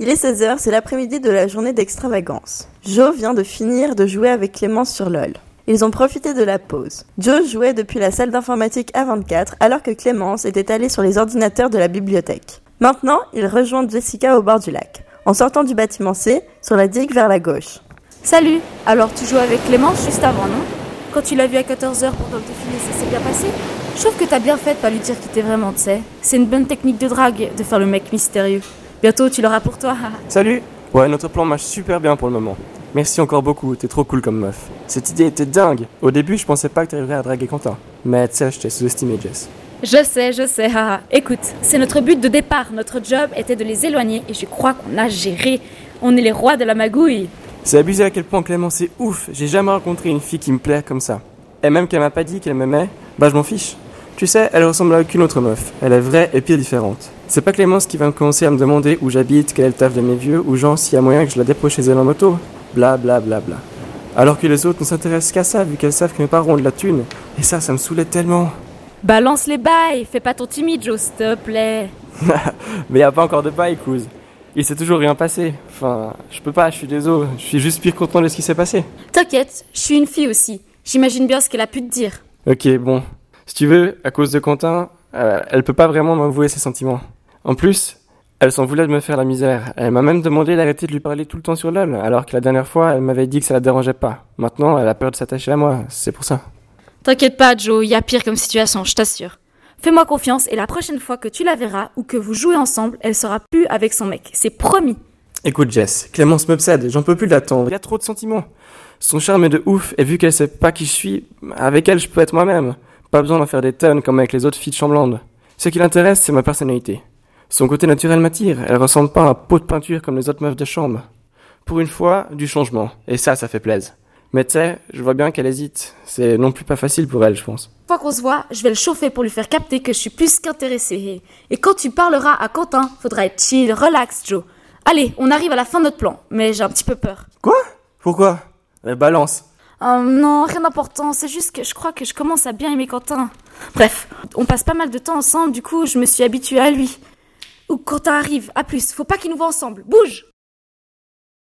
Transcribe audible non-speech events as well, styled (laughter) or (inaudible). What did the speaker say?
Il est 16h, c'est l'après-midi de la journée d'extravagance. Joe vient de finir de jouer avec Clémence sur LoL. Ils ont profité de la pause. Joe jouait depuis la salle d'informatique A24 alors que Clémence était allée sur les ordinateurs de la bibliothèque. Maintenant, il rejoint Jessica au bord du lac, en sortant du bâtiment C, sur la digue vers la gauche. Salut Alors tu jouais avec Clémence juste avant, non? Quand tu l'as vu à 14h pendant le défilé, ça s'est bien passé? Je trouve que t'as bien fait de pas lui dire qui t'es vraiment, tu sais. C'est une bonne technique de drague de faire le mec mystérieux. Bientôt, tu l'auras pour toi. (laughs) Salut Ouais, notre plan marche super bien pour le moment. Merci encore beaucoup, t'es trop cool comme meuf. Cette idée était dingue. Au début, je pensais pas que t'arriverais à draguer Quentin. Mais tu sais, je t'ai sous-estimé, Jess. Je sais, je sais, haha. Écoute, c'est notre but de départ. Notre job était de les éloigner et je crois qu'on a géré. On est les rois de la magouille. C'est abusé à quel point Clément c'est ouf. J'ai jamais rencontré une fille qui me plaît comme ça. Et même qu'elle m'a pas dit qu'elle m'aimait, bah je m'en fiche. Tu sais, elle ressemble à aucune autre meuf. Elle est vraie et pire différente. C'est pas Clémence qui va commencer à me demander où j'habite, quel est le taf de mes vieux, ou genre s'il y a moyen que je la dépose chez elle en moto. Bla bla bla bla. Alors que les autres ne s'intéressent qu'à ça vu qu'elles savent que mes parents ont de la thune. Et ça, ça me saoulait tellement. Balance les bails, fais pas ton timide, Joe, s'il te plaît. (laughs) Mais y a pas encore de bail, couse. Il s'est toujours rien passé. Enfin, je peux pas, je suis désolé. Je suis juste pire content de ce qui s'est passé. T'inquiète, je suis une fille aussi. J'imagine bien ce qu'elle a pu te dire. Ok, bon. Si tu veux, à cause de Quentin, euh, elle peut pas vraiment m'avouer ses sentiments. En plus, elle s'en voulait de me faire la misère. Elle m'a même demandé d'arrêter de lui parler tout le temps sur LOL, alors que la dernière fois, elle m'avait dit que ça la dérangeait pas. Maintenant, elle a peur de s'attacher à moi, c'est pour ça. T'inquiète pas, Joe, y a pire comme situation, je t'assure. Fais-moi confiance et la prochaine fois que tu la verras ou que vous jouez ensemble, elle sera plus avec son mec. C'est promis. Écoute Jess, Clémence m'obsède, j'en peux plus l'attendre. Il y a trop de sentiments. Son charme est de ouf, et vu qu'elle sait pas qui je suis, avec elle je peux être moi-même. Pas besoin d'en faire des tonnes comme avec les autres filles de. Ce qui l'intéresse, c'est ma personnalité. Son côté naturel m'attire, elle ressemble pas à un pot de peinture comme les autres meufs de chambre. Pour une fois, du changement, et ça, ça fait plaisir. Mais tu sais, je vois bien qu'elle hésite. C'est non plus pas facile pour elle, je pense. Une fois qu'on se voit, je vais le chauffer pour lui faire capter que je suis plus qu'intéressée. Et quand tu parleras à Quentin, faudra être chill, relax, Joe. Allez, on arrive à la fin de notre plan, mais j'ai un petit peu peur. Quoi? Pourquoi? La balance. Oh non, rien d'important, c'est juste que je crois que je commence à bien aimer Quentin. Bref, on passe pas mal de temps ensemble, du coup je me suis habituée à lui. Ou Quentin arrive, à plus, faut pas qu'il nous voit ensemble, bouge